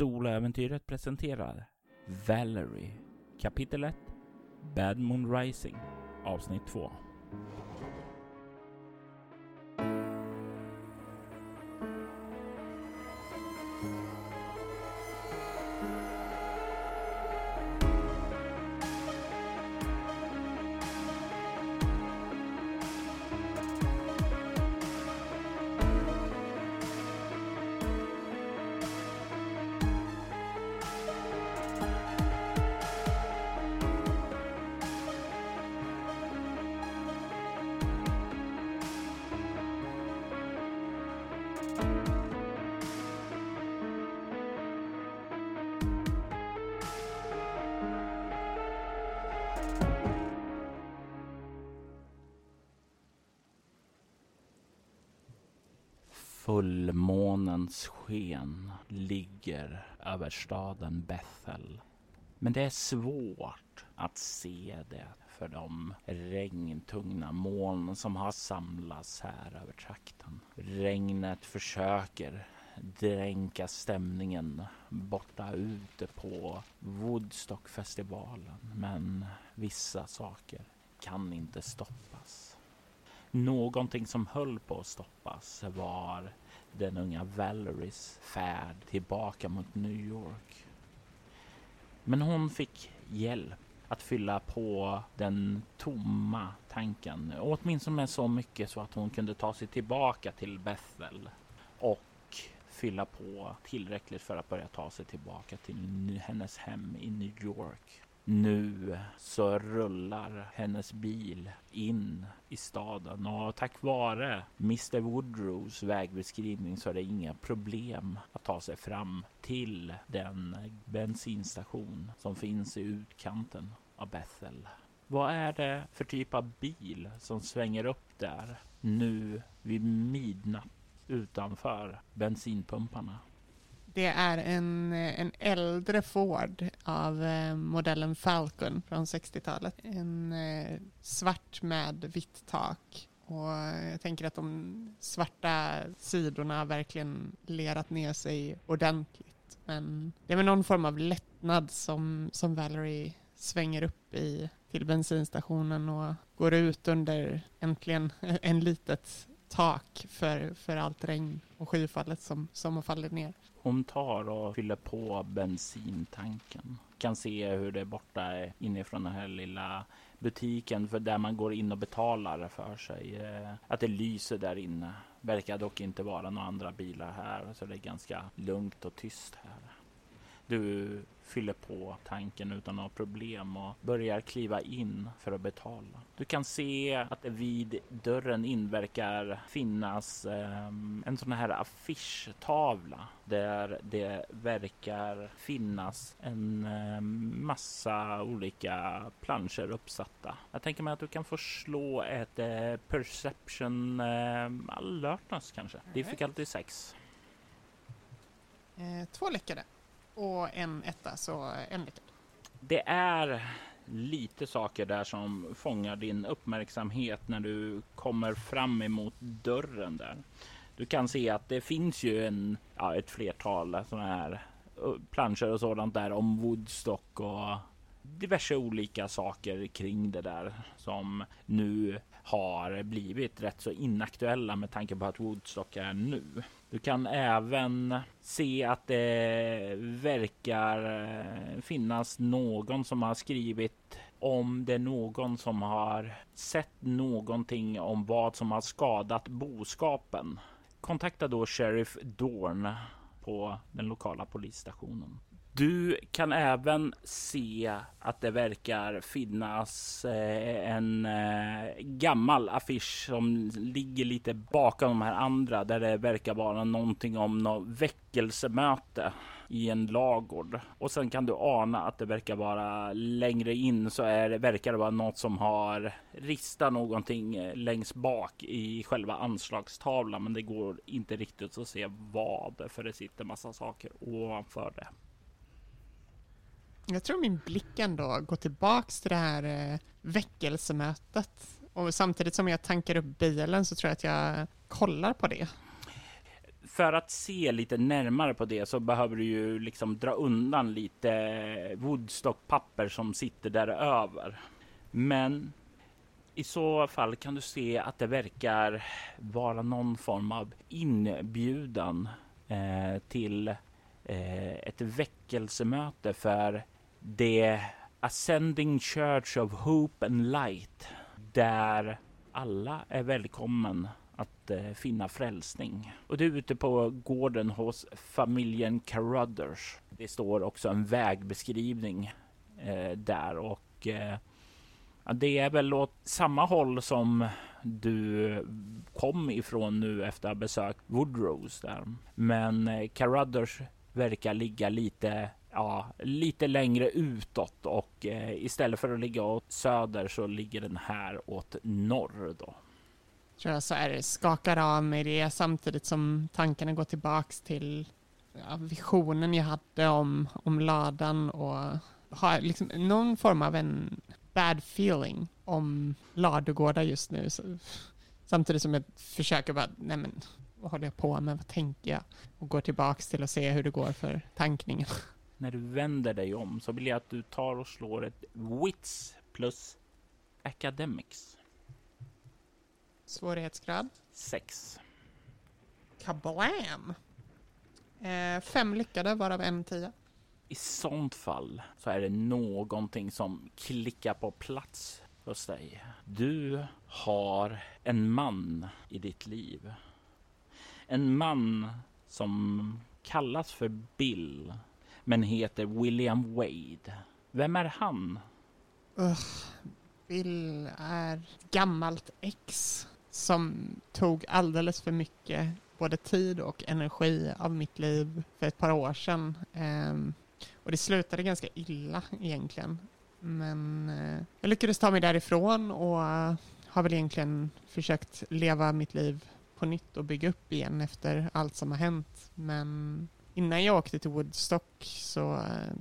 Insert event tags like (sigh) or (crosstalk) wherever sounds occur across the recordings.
Soläventyret presenterar Valerie Kapitel 1 Bad Moon Rising Avsnitt 2 solens sken ligger över staden Bethel. Men det är svårt att se det för de regntungna moln som har samlats här över trakten. Regnet försöker dränka stämningen borta ute på Woodstockfestivalen. Men vissa saker kan inte stoppas. Någonting som höll på att stoppas var den unga Valeries färd tillbaka mot New York. Men hon fick hjälp att fylla på den tomma tanken. Åtminstone så mycket så att hon kunde ta sig tillbaka till Bethel och fylla på tillräckligt för att börja ta sig tillbaka till hennes hem i New York. Nu så rullar hennes bil in i staden och tack vare Mr Woodrows vägbeskrivning så är det inga problem att ta sig fram till den bensinstation som finns i utkanten av Bethel. Vad är det för typ av bil som svänger upp där nu vid midnatt utanför bensinpumparna? Det är en, eh, en äldre Ford av eh, modellen Falcon från 60-talet. En eh, svart med vitt tak. Och jag tänker att de svarta sidorna verkligen lerat ner sig ordentligt. Men det är väl någon form av lättnad som, som Valerie svänger upp i till bensinstationen och går ut under äntligen (laughs) en litet tak för, för allt regn och skyfallet som, som har fallit ner. Hon tar och fyller på bensintanken. Kan se hur det är borta inifrån den här lilla butiken för där man går in och betalar för sig. Eh, att det lyser där inne. Verkar dock inte vara några andra bilar här så det är ganska lugnt och tyst här. Du fyller på tanken utan några problem och börjar kliva in för att betala. Du kan se att det vid dörren in verkar finnas eh, en sån här affischtavla där det verkar finnas en eh, massa olika planscher uppsatta. Jag tänker mig att du kan få slå ett eh, perception eh, alertness kanske. Difficulty 6. Eh, två lyckade och en etta, så en lyckad. Det är lite saker där som fångar din uppmärksamhet när du kommer fram emot dörren där. Du kan se att det finns ju en, ja, ett flertal sådana här eh, planscher och sådant där om Woodstock och diverse olika saker kring det där som nu har blivit rätt så inaktuella med tanke på att Woodstock är nu. Du kan även se att det verkar eh, finnas någon som har skrivit om det är någon som har sett någonting om vad som har skadat boskapen. Kontakta då Sheriff Dorn på den lokala polisstationen. Du kan även se att det verkar finnas eh, en eh, gammal affisch som ligger lite bakom de här andra där det verkar vara någonting om något väckelsemöte i en lagård. Och sen kan du ana att det verkar vara längre in så är det, verkar det vara något som har ristat någonting eh, längst bak i själva anslagstavlan. Men det går inte riktigt att se vad för det sitter massa saker ovanför det. Jag tror min blick ändå går tillbaks till det här eh, väckelsemötet. Och samtidigt som jag tankar upp bilen så tror jag att jag kollar på det. för att se lite närmare på det så behöver du ju liksom dra undan lite Woodstock-papper som sitter där över. Men i så fall kan du se att det verkar vara någon form av inbjudan eh, till eh, ett väckelsemöte för det Ascending Church of Hope and Light där alla är välkommen att eh, finna frälsning. Och det är ute på gården hos familjen Carruthers. Det står också en vägbeskrivning eh, där och eh, det är väl åt samma håll som du kom ifrån nu efter att ha besökt Woodrose där. Men eh, Carruthers verkar ligga lite ja, lite längre utåt och eh, istället för att ligga åt söder så ligger den här åt norr då. Tror jag så är skakar av mig det samtidigt som tankarna går tillbaks till ja, visionen jag hade om, om ladan och har liksom någon form av en bad feeling om ladugårdar just nu. Så, samtidigt som jag försöker bara, nej men vad håller jag på med, vad tänker jag? Och går tillbaks till att se hur det går för tankningen. När du vänder dig om så vill jag att du tar och slår ett Wits plus Academics. Svårighetsgrad? 6. Kablam! Eh, fem lyckade, varav en tia. I sånt fall så är det någonting som klickar på plats hos dig. Du har en man i ditt liv. En man som kallas för Bill men heter William Wade. Vem är han? Uh, Bill är gammalt ex som tog alldeles för mycket både tid och energi av mitt liv för ett par år sedan. Um, och det slutade ganska illa egentligen. Men uh, jag lyckades ta mig därifrån och uh, har väl egentligen försökt leva mitt liv på nytt och bygga upp igen efter allt som har hänt. Men innan jag åkte till Woodstock så eh,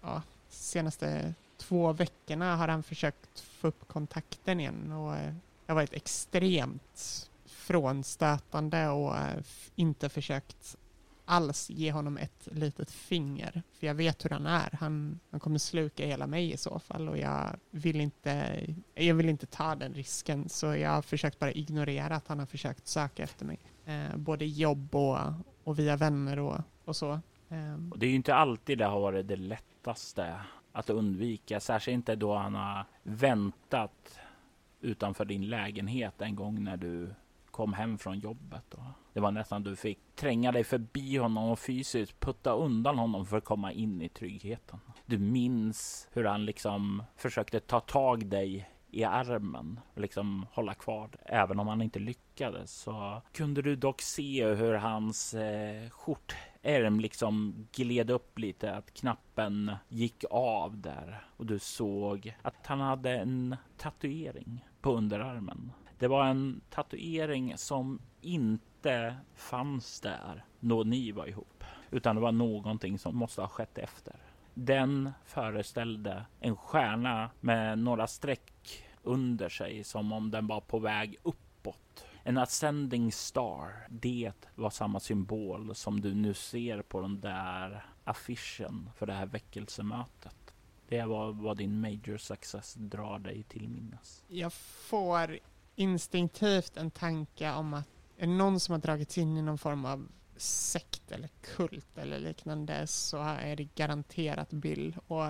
ja, senaste två veckorna har han försökt få upp kontakten igen och eh, det har varit extremt frånstötande och eh, inte försökt alls ge honom ett litet finger. För jag vet hur han är. Han, han kommer sluka hela mig i så fall och jag vill, inte, jag vill inte ta den risken. Så jag har försökt bara ignorera att han har försökt söka efter mig. Eh, både jobb och, och via vänner och, och så. Eh. Och det är ju inte alltid det har varit det lättaste att undvika. Särskilt inte då han har väntat utanför din lägenhet en gång när du kom hem från jobbet. Då. Det var nästan du fick tränga dig förbi honom och fysiskt putta undan honom för att komma in i tryggheten. Du minns hur han liksom försökte ta tag dig i armen och liksom hålla kvar. Även om han inte lyckades så kunde du dock se hur hans eh, skjortärm liksom gled upp lite, att knappen gick av där och du såg att han hade en tatuering på underarmen. Det var en tatuering som inte fanns där då ni var ihop, utan det var någonting som måste ha skett efter. Den föreställde en stjärna med några streck under sig som om den var på väg uppåt. En ascending star. Det var samma symbol som du nu ser på den där affischen för det här väckelsemötet. Det var vad din major success drar dig till minnes. Jag får instinktivt en tanke om att är det någon som har dragits in i någon form av sekt eller kult eller liknande så är det garanterat Bill. Och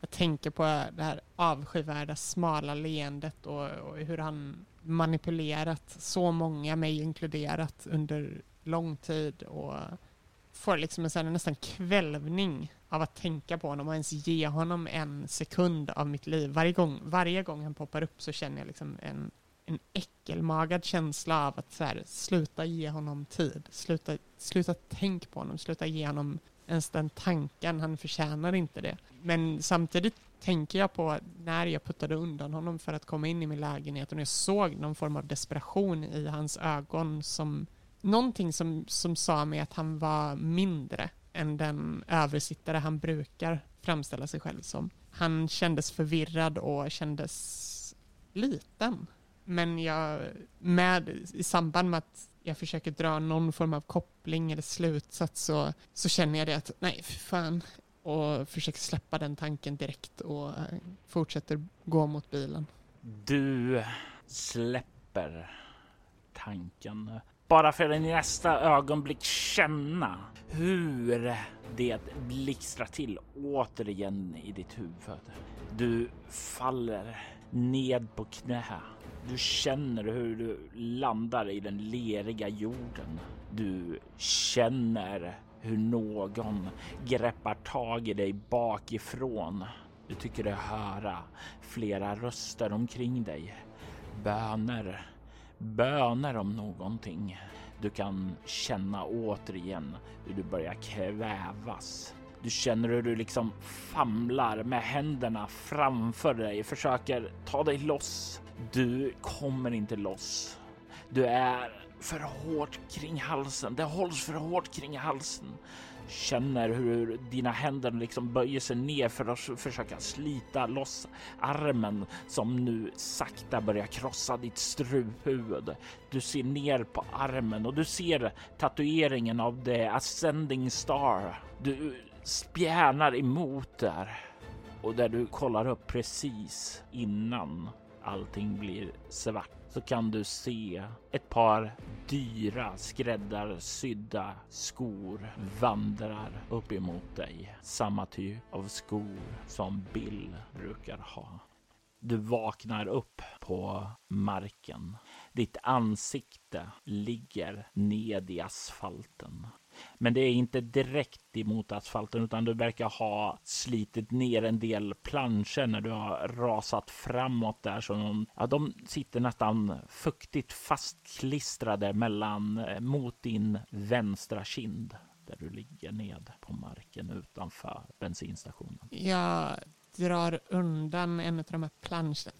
jag tänker på det här avskyvärda smala leendet och, och hur han manipulerat så många, mig inkluderat, under lång tid och får liksom en sån nästan kvälvning av att tänka på honom och ens ge honom en sekund av mitt liv. Varje gång, varje gång han poppar upp så känner jag liksom en en äckelmagad känsla av att så här, sluta ge honom tid. Sluta, sluta tänk på honom, sluta ge honom ens den tanken. Han förtjänar inte det. Men samtidigt tänker jag på när jag puttade undan honom för att komma in i min lägenhet och jag såg någon form av desperation i hans ögon som någonting som, som sa mig att han var mindre än den översittare han brukar framställa sig själv som. Han kändes förvirrad och kändes liten. Men jag, med, i samband med att jag försöker dra någon form av koppling eller slutsats så, så känner jag det att nej, för fan. Och försöker släppa den tanken direkt och eh, fortsätter gå mot bilen. Du släpper tanken bara för att i nästa ögonblick känna hur det blixtrar till återigen i ditt huvud. Du faller ned på knä. Du känner hur du landar i den leriga jorden. Du känner hur någon greppar tag i dig bakifrån. Du tycker dig höra flera röster omkring dig. Böner böner om någonting. Du kan känna återigen hur du börjar kvävas. Du känner hur du liksom famlar med händerna framför dig, försöker ta dig loss. Du kommer inte loss. Du är för hårt kring halsen. Det hålls för hårt kring halsen känner hur dina händer liksom böjer sig ner för att försöka slita loss armen som nu sakta börjar krossa ditt struphuvud. Du ser ner på armen och du ser tatueringen av The Ascending Star. Du spjärnar emot där och där du kollar upp precis innan allting blir svart så kan du se ett par dyra skräddarsydda skor vandrar upp emot dig. Samma typ av skor som Bill brukar ha. Du vaknar upp på marken. Ditt ansikte ligger ned i asfalten. Men det är inte direkt emot asfalten utan du verkar ha slitit ner en del planscher när du har rasat framåt där. Så de, ja, de sitter nästan fuktigt fastklistrade mellan eh, mot din vänstra kind där du ligger ned på marken utanför bensinstationen. Jag drar undan en av de här planscherna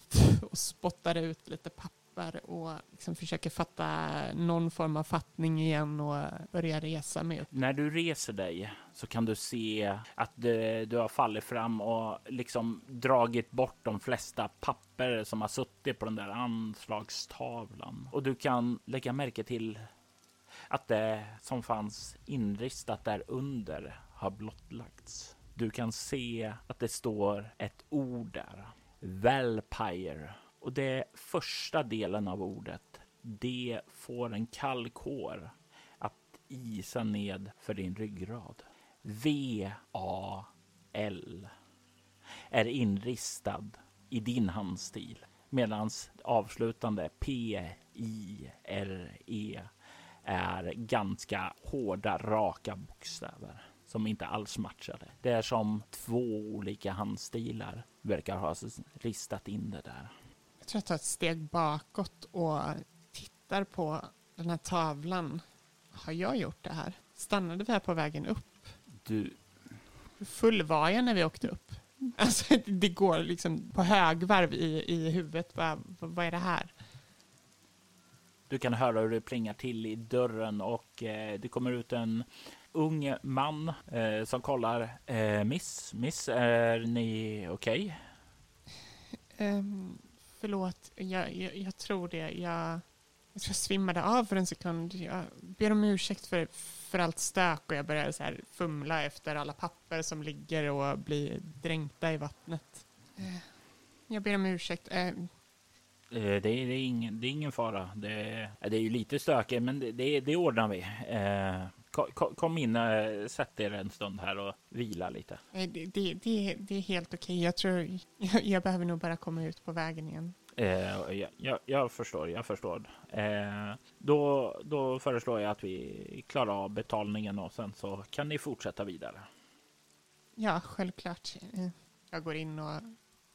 och spottar ut lite papper tappar och liksom försöker fatta någon form av fattning igen och börja resa mig upp. När du reser dig så kan du se att du, du har fallit fram och liksom dragit bort de flesta papper som har suttit på den där anslagstavlan. Och du kan lägga märke till att det som fanns inristat där under har blottlagts. Du kan se att det står ett ord där. Valpire och det första delen av ordet, det får en kall kår att isa ned för din ryggrad. V-A-L är inristad i din handstil medan avslutande P-I-R-E är ganska hårda, raka bokstäver som inte alls matchade. Det är som två olika handstilar verkar ha ristat in det där. Jag tror jag tar ett steg bakåt och tittar på den här tavlan. Har jag gjort det här? Stannade vi här på vägen upp? Du... Hur full var jag när vi åkte upp? Alltså, (laughs) det går liksom på högvarv i, i huvudet. Vad, vad är det här? Du kan höra hur det plingar till i dörren och eh, det kommer ut en ung man eh, som kollar. Eh, miss, miss, är ni okej? Okay? Um, ehm, förlåt, jag, jag, jag, tror det. Jag, jag tror jag svimmade av för en sekund. Jag ber om ursäkt för, för allt stök och jag börjar så här fumla efter alla papper som ligger och blir dränkta i vattnet. Eh, jag ber om ursäkt. Eh, eh, det är, det, är ingen, det är ingen fara. Det är, det är ju lite stökigt, men det, det, det ordnar vi. Kom, in, sätt er en stund här och vila lite. Det, det, det, det är helt okej. Jag tror jag, (laughs) jag, behöver nog bara komma ut på vägen igen. Eh, jag, jag, jag, förstår, jag förstår. Eh, då, då föreslår jag att vi klarar av betalningen och sen så kan ni fortsätta vidare. Ja, självklart. Eh, jag går in och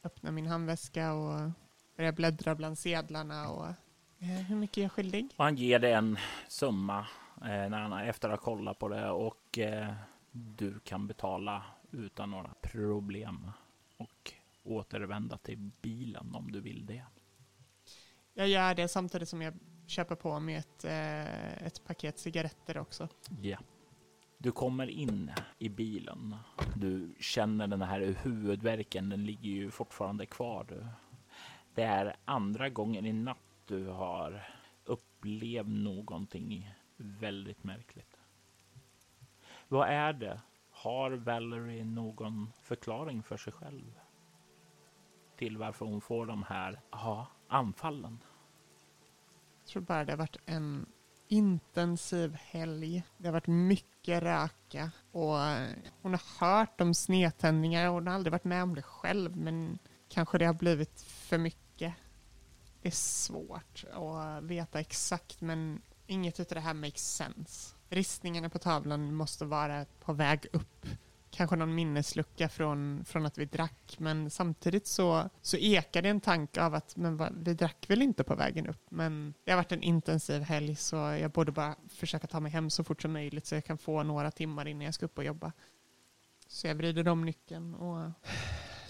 öppnar min handväska och börjar bläddra bland sedlarna och eh, hur mycket är jag skyldig? Och han ger dig en summa eh, när han, efter att ha kollat på det och eh, du kan betala utan några problem och återvända till bilen om du vill det. Jag gör det samtidigt som jag köper på mig ett, eh, ett paket cigaretter också. Ja. Du kommer in i bilen. Du känner den här huvudvärken. Den ligger ju fortfarande kvar. Det är andra gången i natt du har upplev någonting väldigt märkligt. Vad är det? Har Valerie någon förklaring för sig själv? Till varför hon får de här ja, anfallen? Jag tror bara det har varit en intensiv helg. Det har varit mycket röka och hon har hört om snedtändningar och hon har aldrig varit med om det själv men kanske det har blivit för mycket. Det är svårt att veta exakt men inget av det här makes sense. Ristningarna på tavlan måste vara på väg upp kanske någon minneslucka från, från att vi drack, men samtidigt så, så ekar det en tanke av att men va, vi drack väl inte på vägen upp, men det har varit en intensiv helg så jag borde bara försöka ta mig hem så fort som möjligt så jag kan få några timmar innan jag ska upp och jobba. Så jag vrider om nyckeln och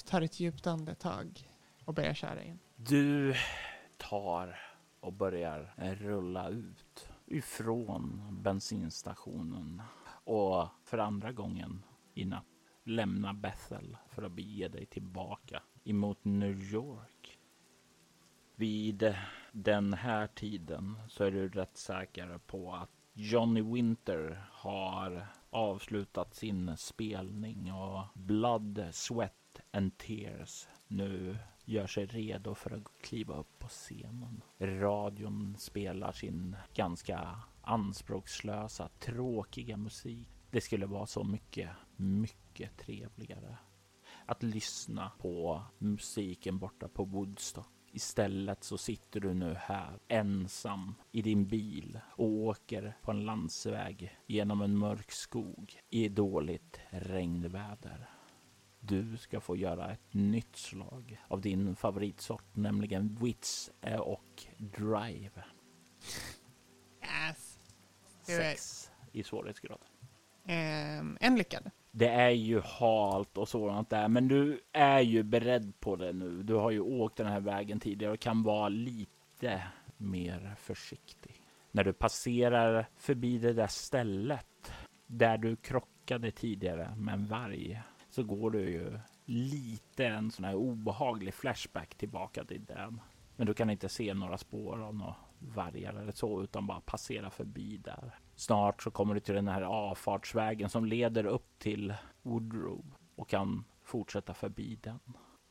tar ett djupt andetag och börjar köra igen. Du tar och börjar rulla ut ifrån bensinstationen och för andra gången i natt lämna Bethel för att bege dig tillbaka emot New York. Vid den här tiden så är du rätt säker på att Johnny Winter har avslutat sin spelning och Blood, Sweat and Tears nu gör sig redo för att kliva upp på scenen. Radion spelar sin ganska anspråkslösa, tråkiga musik det skulle vara så mycket, mycket trevligare att lyssna på musiken borta på Woodstock. Istället så sitter du nu här ensam i din bil och åker på en landsväg genom en mörk skog i dåligt regnväder. Du ska få göra ett nytt slag av din favoritsort, nämligen Wits och Drive. Yes. Sex i svårighetsgrad. Eh, en lyckad. Det är ju halt och sådant där, men du är ju beredd på det nu. Du har ju åkt den här vägen tidigare och kan vara lite mer försiktig. När du passerar förbi det där stället där du krockade tidigare med en varg så går du ju lite en sån här obehaglig flashback tillbaka till den. Men du kan inte se några spår av några vargar eller så, utan bara passera förbi där. Snart så kommer du till den här avfartsvägen som leder upp till Woodrow och kan fortsätta förbi den.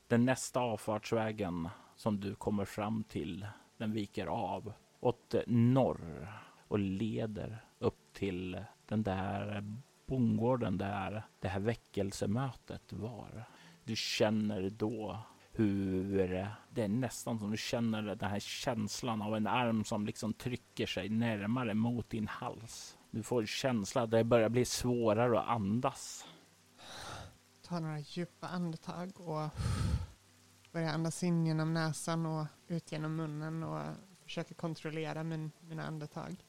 Den nästa avfartsvägen som du kommer fram till, den viker av åt norr och leder upp till den där bondgården där det här väckelsemötet var. Du känner då hur det är nästan som du känner den här känslan av en arm som liksom trycker sig närmare mot din hals. Du får känsla att det börjar bli svårare att andas. Ta några djupa andetag och börja andas in genom näsan och ut genom munnen och försöka kontrollera min, mina andetag.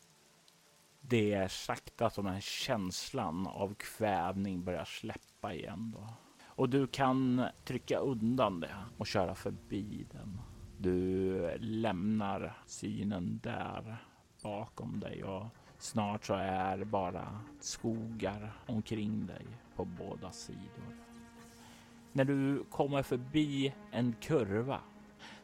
Det är sakta som den här känslan av kvävning börjar släppa igen då. Och du kan trycka undan det och köra förbi den. Du lämnar synen där bakom dig och snart så är bara skogar omkring dig på båda sidor. När du kommer förbi en kurva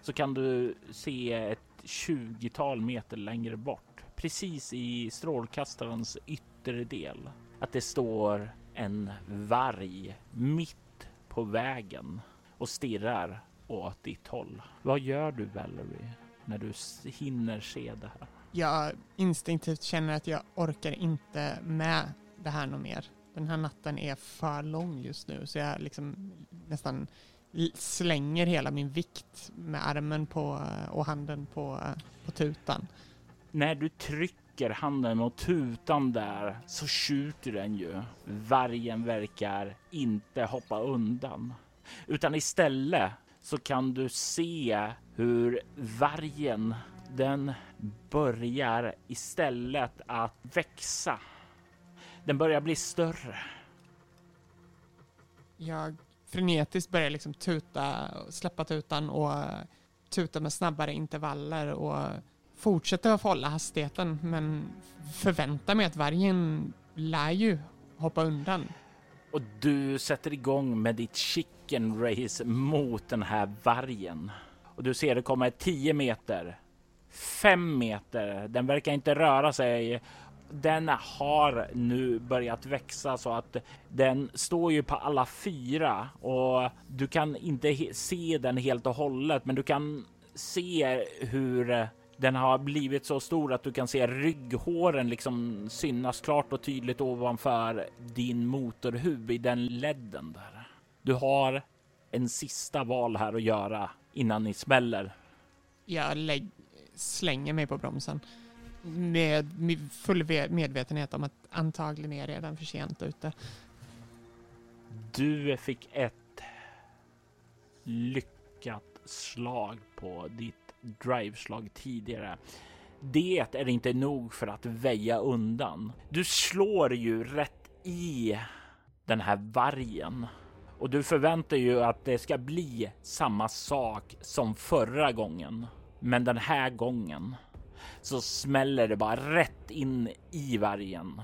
så kan du se ett tjugotal meter längre bort, precis i strålkastarens yttre del, att det står en varg mitt på vägen och stirrar åt ditt håll. Vad gör du Valerie när du hinner se det här? Jag instinktivt känner att jag orkar inte med det här något mer. Den här natten är för lång just nu så jag liksom nästan slänger hela min vikt med armen på, och handen på, på tutan. När du trycker handen mot tutan där så skjuter den ju. Vargen verkar inte hoppa undan, utan istället så kan du se hur vargen den börjar istället att växa. Den börjar bli större. Jag frenetiskt börjar liksom tuta, släppa tutan och tuta med snabbare intervaller och fortsätter att hålla hastigheten men förväntar mig att vargen lär ju hoppa undan. Och du sätter igång med ditt chicken race mot den här vargen. Och du ser det komma 10 meter, fem meter. Den verkar inte röra sig. Den har nu börjat växa så att den står ju på alla fyra och du kan inte se den helt och hållet, men du kan se hur den har blivit så stor att du kan se rygghåren liksom synas klart och tydligt ovanför din motorhuv i den ledden där. Du har en sista val här att göra innan ni smäller. Jag lägg, slänger mig på bromsen med full medvetenhet om att antagligen är redan för sent ute. Du fick ett lyckat slag på ditt driveslag tidigare. Det är inte nog för att väja undan. Du slår ju rätt i den här vargen och du förväntar ju att det ska bli samma sak som förra gången. Men den här gången så smäller det bara rätt in i vargen.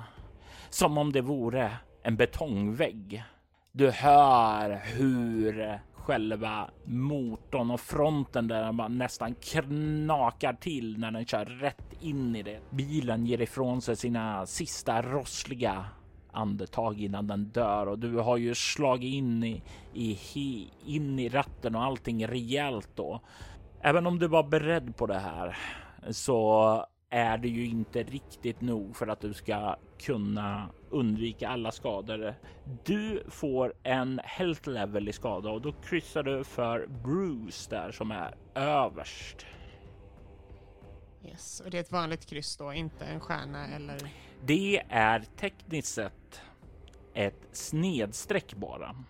Som om det vore en betongvägg. Du hör hur själva motorn och fronten där man nästan knakar till när den kör rätt in i det. Bilen ger ifrån sig sina sista rossliga andetag innan den dör och du har ju slagit in i, i, in i ratten och allting rejält då. Även om du var beredd på det här så är det ju inte riktigt nog för att du ska kunna undvika alla skador. Du får en health level i skada och då kryssar du för Bruce där som är överst. Yes, och det är ett vanligt kryss då, inte en stjärna eller? Det är tekniskt sett ett snedstreck bara.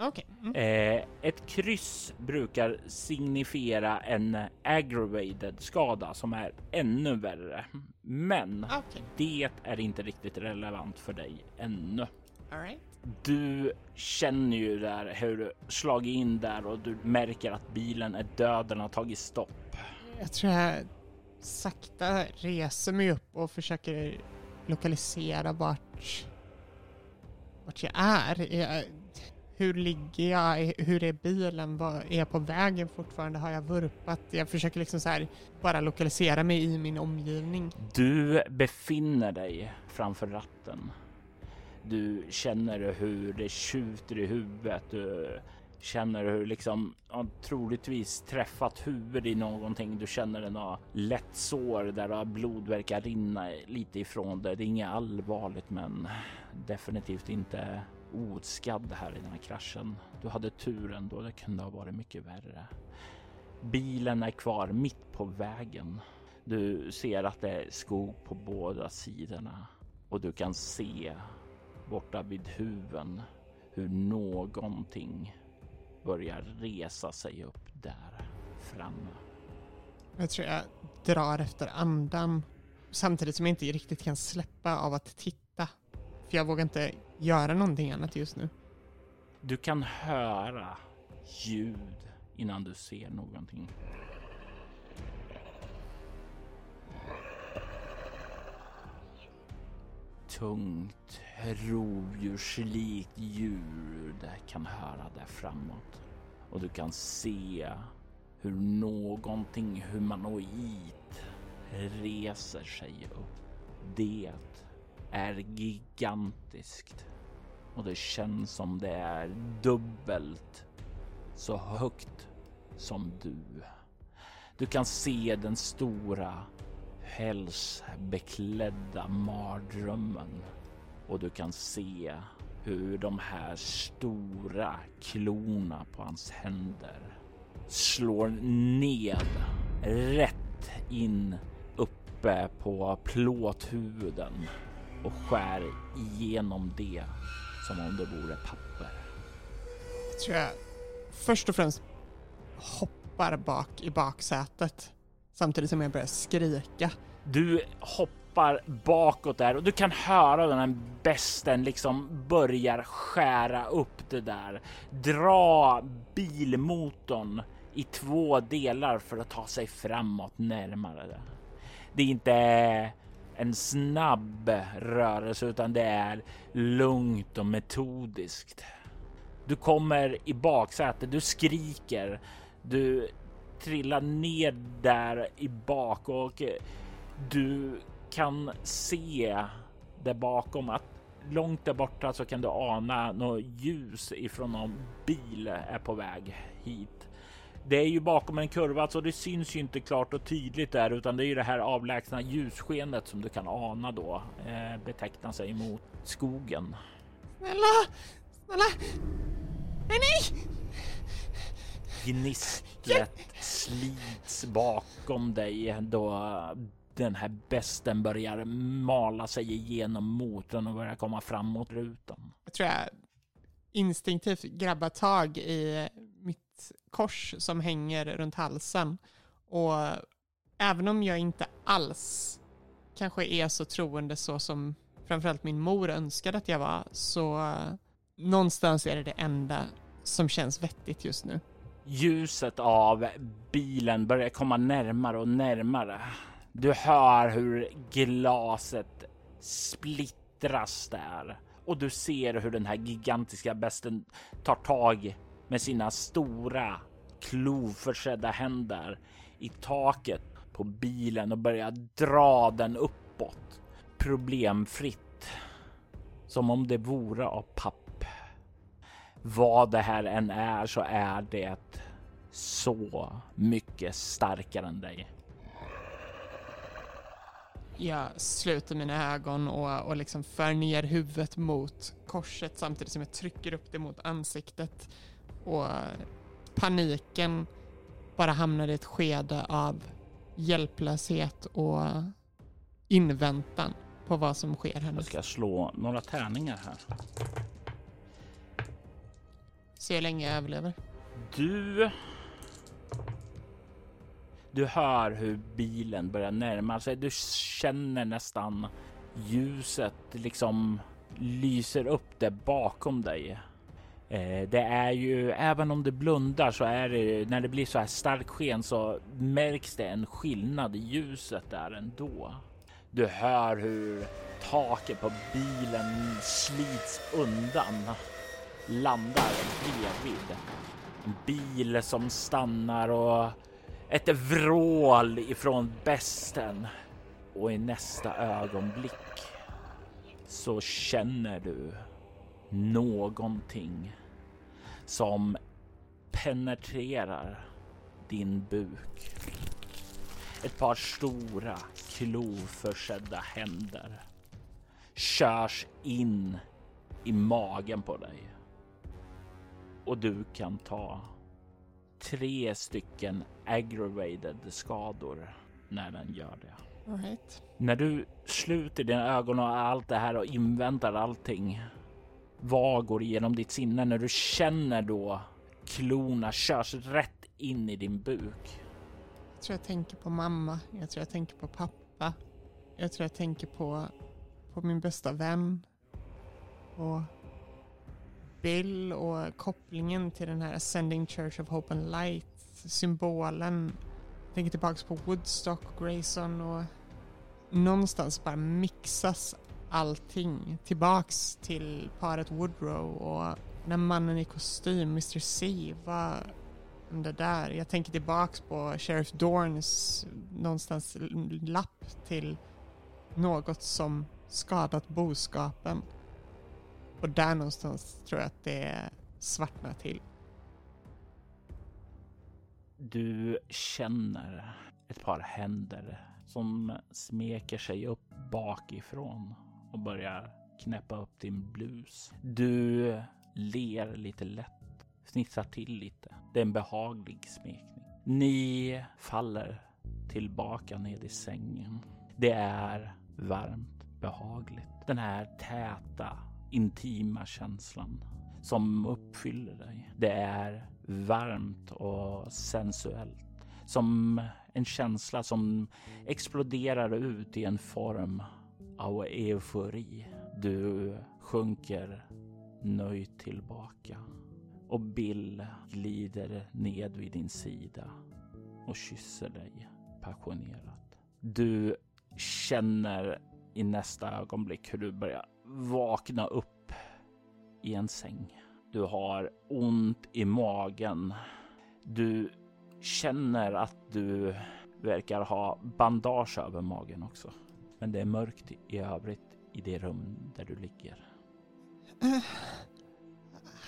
Okay. Mm. Eh, ett kryss brukar signifiera en aggravated skada som är ännu värre. Men okay. det är inte riktigt relevant för dig ännu. Right. Du känner ju där hur du slagit in där och du märker att bilen är död. Den har tagit stopp. Jag tror jag sakta reser mig upp och försöker lokalisera vart, vart jag är. Jag, hur ligger jag? Hur är bilen? Vad är jag på vägen fortfarande? Har jag vurpat? Jag försöker liksom så här bara lokalisera mig i min omgivning. Du befinner dig framför ratten. Du känner hur det tjuter i huvudet. Du känner hur liksom ja, troligtvis träffat huvudet i någonting. Du känner en lätt sår där blod verkar rinna lite ifrån det. Det är inget allvarligt, men definitivt inte oskadd här i den här kraschen. Du hade turen då det kunde ha varit mycket värre. Bilen är kvar mitt på vägen. Du ser att det är skog på båda sidorna och du kan se borta vid huven hur någonting börjar resa sig upp där framme. Jag tror jag drar efter andan samtidigt som jag inte riktigt kan släppa av att titta. För jag vågar inte göra någonting annat just nu. Du kan höra ljud innan du ser någonting. Tungt, rovdjurslikt ljud kan höra där framåt. Och du kan se hur någonting humanoid reser sig upp. Det är gigantiskt. Och det känns som det är dubbelt så högt som du. Du kan se den stora pälsbeklädda mardrömmen. Och du kan se hur de här stora klorna på hans händer slår ned rätt in uppe på plåthuvuden och skär igenom det som om det vore papper. Jag tror jag först och främst hoppar bak i baksätet samtidigt som jag börjar skrika. Du hoppar bakåt där och du kan höra den här besten liksom börjar skära upp det där. Dra bilmotorn i två delar för att ta sig framåt närmare. Det, det är inte en snabb rörelse utan det är lugnt och metodiskt. Du kommer i baksätet, du skriker, du trillar ner där i bak och du kan se där bakom att långt där borta så kan du ana något ljus ifrån någon bil är på väg hit. Det är ju bakom en kurva så det syns ju inte klart och tydligt där utan det är ju det här avlägsna ljusskenet som du kan ana då eh, betecknar sig mot skogen. Snälla! Snälla! Nej, nej! Gnistret slits bakom dig då den här besten börjar mala sig igenom motorn och börjar komma fram mot rutan. Jag tror jag instinktivt grabbar tag i mitt kors som hänger runt halsen. Och även om jag inte alls kanske är så troende så som framförallt min mor önskade att jag var, så eh, någonstans är det det enda som känns vettigt just nu. Ljuset av bilen börjar komma närmare och närmare. Du hör hur glaset splittras där och du ser hur den här gigantiska besten tar tag med sina stora klovförsedda händer i taket på bilen och börjar dra den uppåt problemfritt. Som om det vore av papp. Vad det här än är så är det så mycket starkare än dig. Jag sluter mina ögon och, och liksom för ner huvudet mot korset samtidigt som jag trycker upp det mot ansiktet. Och paniken bara hamnar i ett skede av hjälplöshet och inväntan på vad som sker här. Jag ska slå några tärningar här. Se hur länge jag överlever. Du du hör hur bilen börjar närma sig. Du känner nästan ljuset liksom lyser upp där bakom dig. Eh, det är ju även om det blundar så är det när det blir så här starkt sken så märks det en skillnad i ljuset där ändå. Du hör hur taket på bilen slits undan, landar bredvid. En bil som stannar och ett vrål ifrån besten och i nästa ögonblick så känner du någonting som penetrerar din buk. Ett par stora kloförsedda händer körs in i magen på dig och du kan ta tre stycken aggravated skador när den gör det. Right. När du sluter dina ögon och allt det här och inväntar allting. Vad går igenom ditt sinne när du känner då klorna körs rätt in i din buk? Jag tror jag tänker på mamma. Jag tror jag tänker på pappa. Jag tror jag tänker på, på min bästa vän. Och Bill och kopplingen till den här Ascending Church of Hope and Light, symbolen. Jag tänker tillbaks på Woodstock Grayson och någonstans bara mixas allting tillbaks till paret Woodrow och när mannen i kostym, Mr C, var det där. Jag tänker tillbaks på Sheriff Dorns någonstans lapp till något som skadat boskapen. Och där någonstans tror jag att det svartnar till. Du känner ett par händer som smeker sig upp bakifrån och börjar knäppa upp din blus. Du ler lite lätt, snitsar till lite. Det är en behaglig smekning. Ni faller tillbaka ned i sängen. Det är varmt, behagligt. Den här täta intima känslan som uppfyller dig. Det är varmt och sensuellt. Som en känsla som exploderar ut i en form av eufori. Du sjunker nöjt tillbaka och Bill glider ned vid din sida och kysser dig passionerat. Du känner i nästa ögonblick hur du börjar vakna upp i en säng. Du har ont i magen. Du känner att du verkar ha bandage över magen också. Men det är mörkt i övrigt i det rum där du ligger. Uh,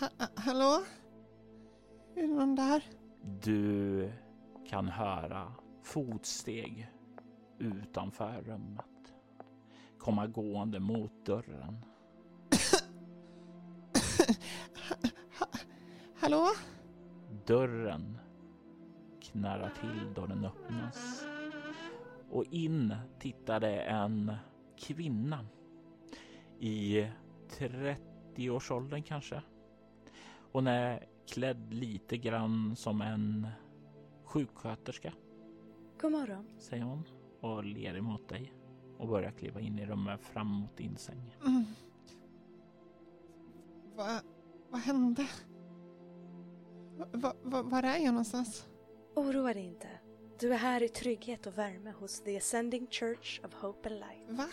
ha hallå? Är det någon där? Du kan höra fotsteg utanför rummet komma gående mot dörren. Hallå? Dörren knarrar till då den öppnas och in tittade en kvinna i 30-årsåldern kanske. Hon är klädd lite grann som en sjuksköterska. God morgon, säger hon och ler emot dig och börjar kliva in i rummet fram mot din säng. Mm. Va, vad hände? Va, va, var är jag någonstans? Oroa dig inte. Du är här i trygghet och värme hos The Ascending Church of Hope and Light. Va?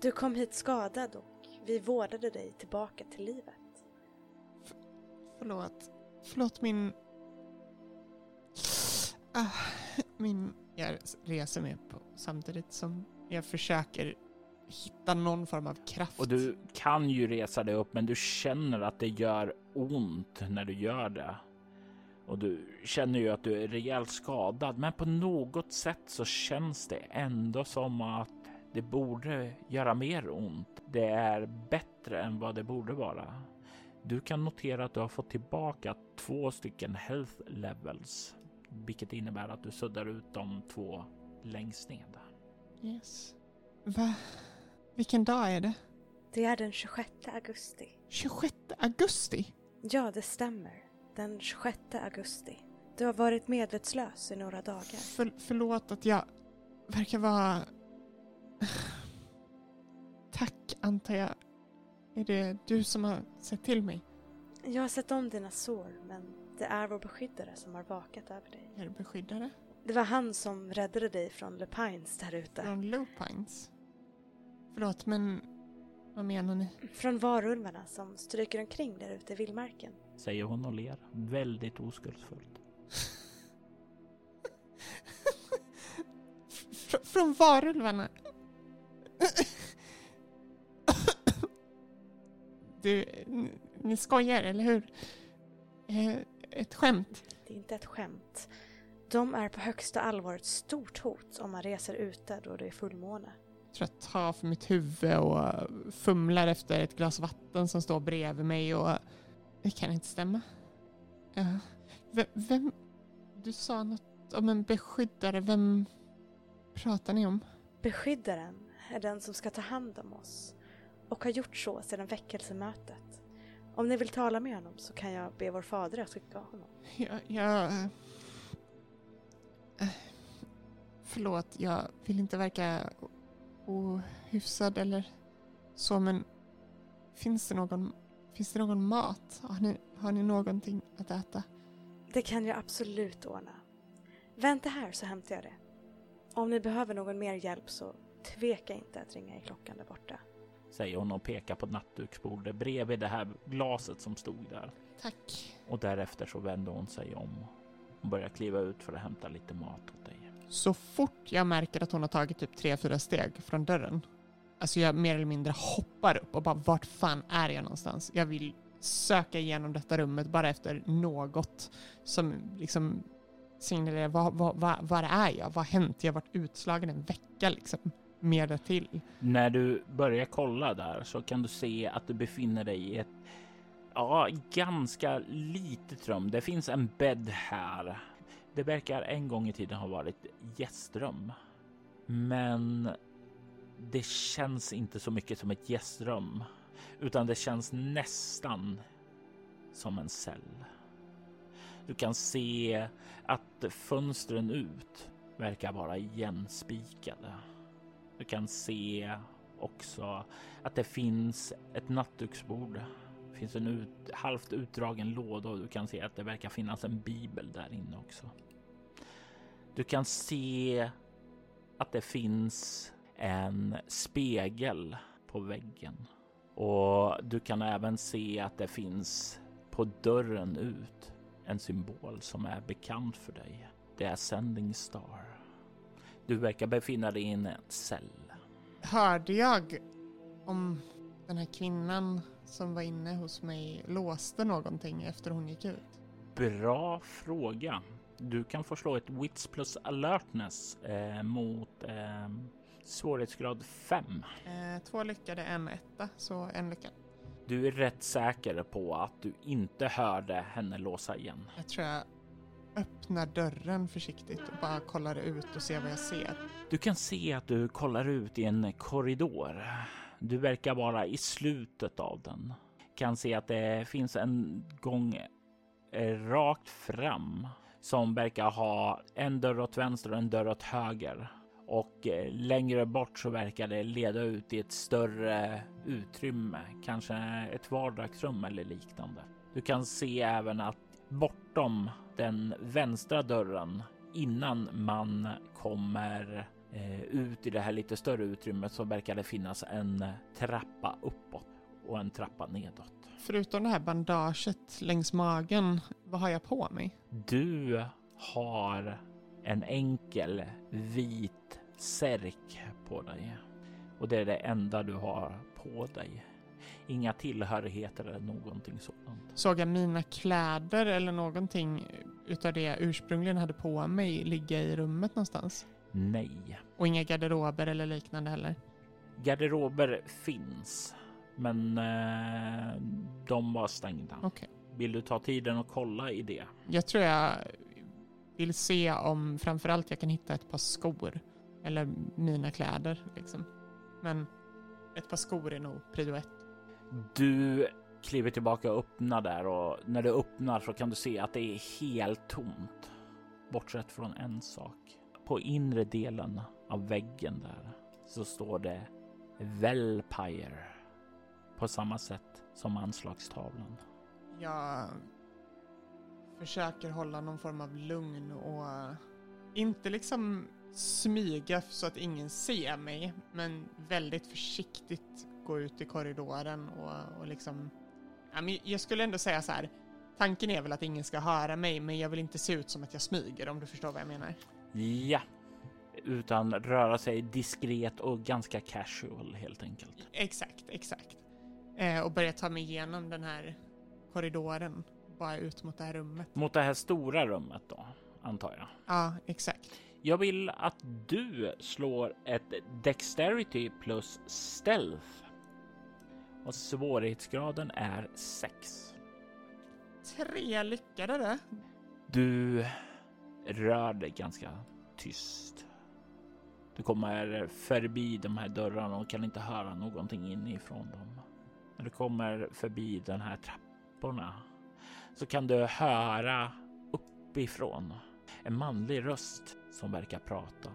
Du kom hit skadad och vi vårdade dig tillbaka till livet. F förlåt. Förlåt min... Ah, min... Jag reser mig på samtidigt som jag försöker hitta någon form av kraft. Och du kan ju resa dig upp, men du känner att det gör ont när du gör det. Och du känner ju att du är rejält skadad, men på något sätt så känns det ändå som att det borde göra mer ont. Det är bättre än vad det borde vara. Du kan notera att du har fått tillbaka två stycken health levels, vilket innebär att du suddar ut de två längst ned. Yes. Va? Vilken dag är det? Det är den 26 augusti. 26 augusti? Ja, det stämmer. Den 26 augusti. Du har varit medvetslös i några dagar. För, förlåt att jag verkar vara... Tack, antar jag. Är det du som har sett till mig? Jag har sett om dina sår, men det är vår beskyddare som har vakat över dig. Är det beskyddare? Det var han som räddade dig från Lupines där ute. Från Lupines? Förlåt, men vad menar ni? Från varulvarna som stryker omkring där ute i vildmarken. Säger hon och ler väldigt oskuldsfullt. Fr från varulvarna? Du, ni skojar, eller hur? Eh, ett skämt? Det är inte ett skämt. De är på högsta allvar ett stort hot om man reser ute då det är fullmåne. Tror jag tar för mitt huvud och fumlar efter ett glas vatten som står bredvid mig och det kan inte stämma. Uh, vem, vem, Du sa något om en beskyddare. Vem pratar ni om? Beskyddaren är den som ska ta hand om oss och har gjort så sedan väckelsemötet. Om ni vill tala med honom så kan jag be vår fader att skicka honom. Jag... jag förlåt, jag vill inte verka ohyfsad eller så men finns det någon, finns det någon mat? Har ni, har ni någonting att äta? Det kan jag absolut ordna. Vänta här så hämtar jag det. Om ni behöver någon mer hjälp så tveka inte att ringa i klockan där borta säger hon och pekar på nattduksbordet bredvid det här glaset som stod där. Tack. Och därefter så vänder hon sig om och börjar kliva ut för att hämta lite mat åt dig. Så fort jag märker att hon har tagit typ tre, fyra steg från dörren, alltså jag mer eller mindre hoppar upp och bara vart fan är jag någonstans? Jag vill söka igenom detta rummet bara efter något som liksom signalerar var, var, var, var är jag? Vad har hänt? Jag har varit utslagen en vecka liksom mer till. När du börjar kolla där så kan du se att du befinner dig i ett ja, ganska litet rum. Det finns en bädd här. Det verkar en gång i tiden ha varit gästrum, men det känns inte så mycket som ett gästrum, utan det känns nästan som en cell. Du kan se att fönstren ut verkar vara igenspikade. Du kan se också att det finns ett nattduksbord. Det finns en ut, halvt utdragen låda och du kan se att det verkar finnas en bibel där inne också. Du kan se att det finns en spegel på väggen och du kan även se att det finns på dörren ut en symbol som är bekant för dig. Det är Sending Star. Du verkar befinna dig i en cell. Hörde jag om den här kvinnan som var inne hos mig låste någonting efter hon gick ut? Bra fråga. Du kan få slå ett Wits plus alertness eh, mot eh, svårighetsgrad 5. Eh, två lyckade, en etta, så en lyckad. Du är rätt säker på att du inte hörde henne låsa igen. Jag tror jag öppnar dörren försiktigt och bara kollar ut och ser vad jag ser. Du kan se att du kollar ut i en korridor. Du verkar vara i slutet av den. Kan se att det finns en gång eh, rakt fram som verkar ha en dörr åt vänster och en dörr åt höger. Och eh, längre bort så verkar det leda ut i ett större utrymme, kanske ett vardagsrum eller liknande. Du kan se även att bortom den vänstra dörren innan man kommer ut i det här lite större utrymmet så verkar det finnas en trappa uppåt och en trappa nedåt. Förutom det här bandaget längs magen, vad har jag på mig? Du har en enkel vit särk på dig och det är det enda du har på dig. Inga tillhörigheter eller någonting sådant. Såg jag mina kläder eller någonting utav det jag ursprungligen hade på mig ligga i rummet någonstans? Nej. Och inga garderober eller liknande heller? Garderober finns, men eh, de var stängda. Okej. Vill du ta tiden och kolla i det? Jag tror jag vill se om framförallt jag kan hitta ett par skor. Eller mina kläder liksom. Men ett par skor är nog prio ett. Du kliver tillbaka och öppnar där och när du öppnar så kan du se att det är helt tomt. Bortsett från en sak. På inre delen av väggen där så står det Velpire på samma sätt som anslagstavlan. Jag försöker hålla någon form av lugn och inte liksom smyga så att ingen ser mig, men väldigt försiktigt gå ut i korridoren och, och liksom... Jag skulle ändå säga så här, tanken är väl att ingen ska höra mig, men jag vill inte se ut som att jag smyger om du förstår vad jag menar. Ja, utan röra sig diskret och ganska casual helt enkelt. Exakt, exakt. Eh, och börja ta mig igenom den här korridoren, bara ut mot det här rummet. Mot det här stora rummet då, antar jag. Ja, exakt. Jag vill att du slår ett Dexterity plus Stealth. Och svårighetsgraden är 6. Tre lyckade det. Du rör dig ganska tyst. Du kommer förbi de här dörrarna och kan inte höra någonting inifrån dem. När du kommer förbi den här trapporna så kan du höra uppifrån en manlig röst som verkar prata.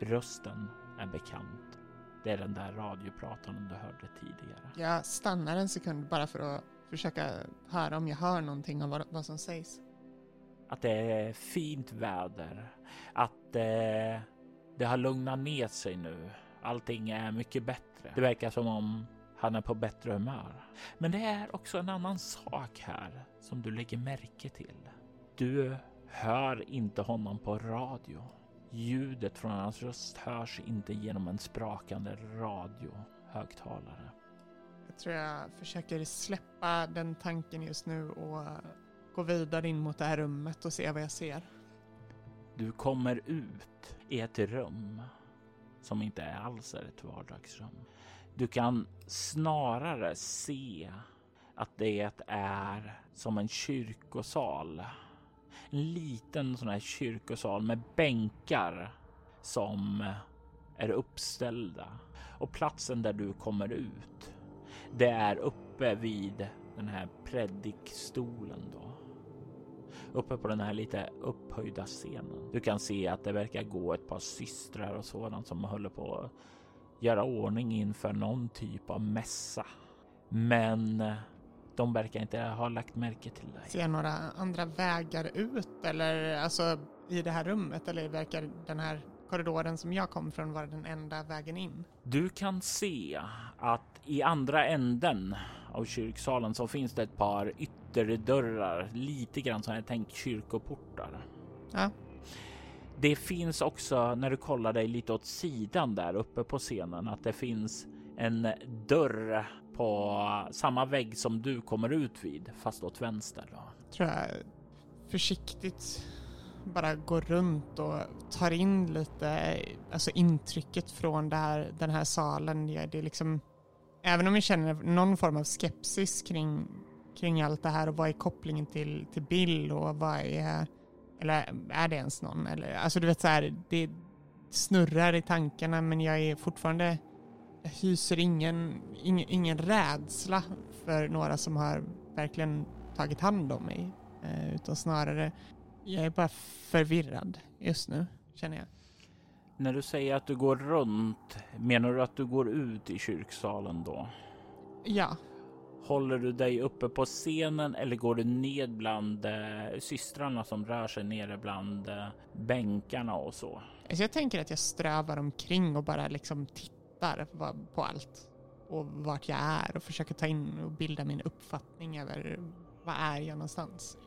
Rösten är bekant. Det är den där radioprataren du hörde tidigare. Jag stannar en sekund bara för att försöka höra om jag hör någonting av vad, vad som sägs. Att det är fint väder. Att eh, det har lugnat ner sig nu. Allting är mycket bättre. Det verkar som om han är på bättre humör. Men det är också en annan sak här som du lägger märke till. Du hör inte honom på radio. Ljudet från hans röst hörs inte genom en sprakande radiohögtalare. Jag tror jag försöker släppa den tanken just nu och gå vidare in mot det här rummet och se vad jag ser. Du kommer ut i ett rum som inte alls är ett vardagsrum. Du kan snarare se att det är som en kyrkosal. En liten sån här kyrkosal med bänkar som är uppställda och platsen där du kommer ut. Det är uppe vid den här predikstolen då. Uppe på den här lite upphöjda scenen. Du kan se att det verkar gå ett par systrar och sådant som håller på att göra ordning inför någon typ av mässa. Men de verkar inte ha lagt märke till dig. Ser jag några andra vägar ut eller alltså i det här rummet eller verkar den här korridoren som jag kom från vara den enda vägen in? Du kan se att i andra änden av kyrksalen så finns det ett par ytterdörrar, lite grann som jag tänkt kyrkoportar. Ja, Det finns också när du kollar dig lite åt sidan där uppe på scenen att det finns en dörr på samma vägg som du kommer ut vid, fast åt vänster. Då. Tror jag försiktigt bara går runt och tar in lite alltså intrycket från det här, den här salen. Det är liksom, även om jag känner någon form av skepsis kring, kring allt det här och vad är kopplingen till, till Bill och vad är, eller är det ens någon? Eller, alltså du vet så här, det snurrar i tankarna men jag är fortfarande, jag hyser ingen, ingen, ingen rädsla för några som har verkligen tagit hand om mig. Eh, utan snarare jag är bara förvirrad just nu, känner jag. När du säger att du går runt, menar du att du går ut i kyrksalen då? Ja. Håller du dig uppe på scenen eller går du ned bland eh, systrarna som rör sig nere bland eh, bänkarna och så? Alltså jag tänker att jag strövar omkring och bara liksom tittar på allt och vart jag är och försöker ta in och bilda min uppfattning över vad är jag någonstans.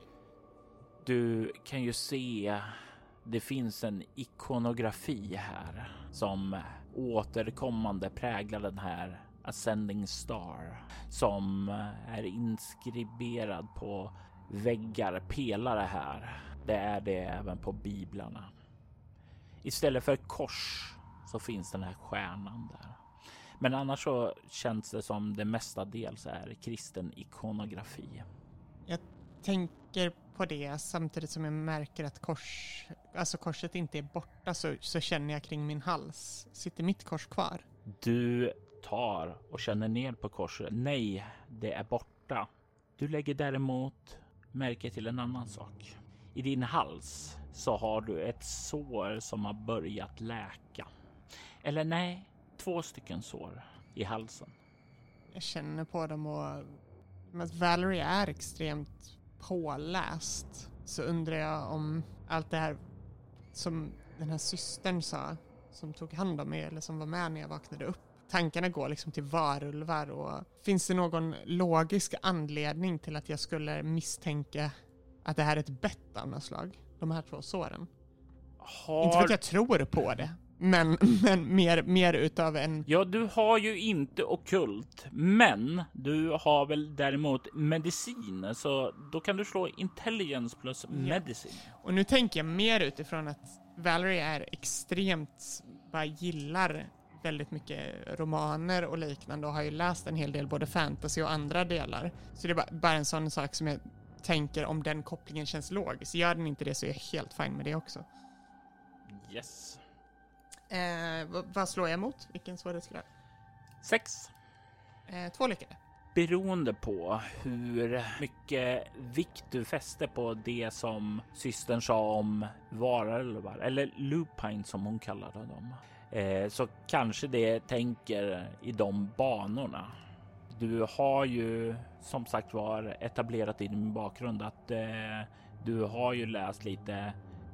Du kan ju se det finns en ikonografi här som återkommande präglar den här Ascending Star som är inskriberad på väggar, pelare här. Det är det även på biblarna. Istället för kors så finns den här stjärnan där. Men annars så känns det som det mestadels är kristen ikonografi. Jag tänker på det samtidigt som jag märker att kors, alltså korset inte är borta så, så känner jag kring min hals. Sitter mitt kors kvar? Du tar och känner ner på korset. Nej, det är borta. Du lägger däremot märke till en annan sak. I din hals så har du ett sår som har börjat läka. Eller nej, två stycken sår i halsen. Jag känner på dem och att Valerie är extremt påläst så undrar jag om allt det här som den här systern sa som tog hand om mig eller som var med när jag vaknade upp. Tankarna går liksom till varulvar och finns det någon logisk anledning till att jag skulle misstänka att det här är ett bett av något slag? De här två såren. Har... Inte för att jag tror på det, men, (laughs) men mer, mer utav en... Ja, du har ju inte okult, men du har väl däremot medicin, så då kan du slå intelligence plus medicin. Och nu tänker jag mer utifrån att Valerie är extremt, bara gillar väldigt mycket romaner och liknande och har ju läst en hel del både fantasy och andra delar. Så det är bara, en sån sak som jag tänker om den kopplingen känns logisk. Gör den inte det så är jag helt fine med det också. Yes. Eh, vad slår jag mot? Vilken svårighetsgrad? Sex. Eh, två lyckade. Beroende på hur mycket vikt du fäster på det som systern sa om varulvar, eller lupine som hon kallade dem, Eh, så kanske det tänker i de banorna. Du har ju som sagt var etablerat i din bakgrund att eh, du har ju läst lite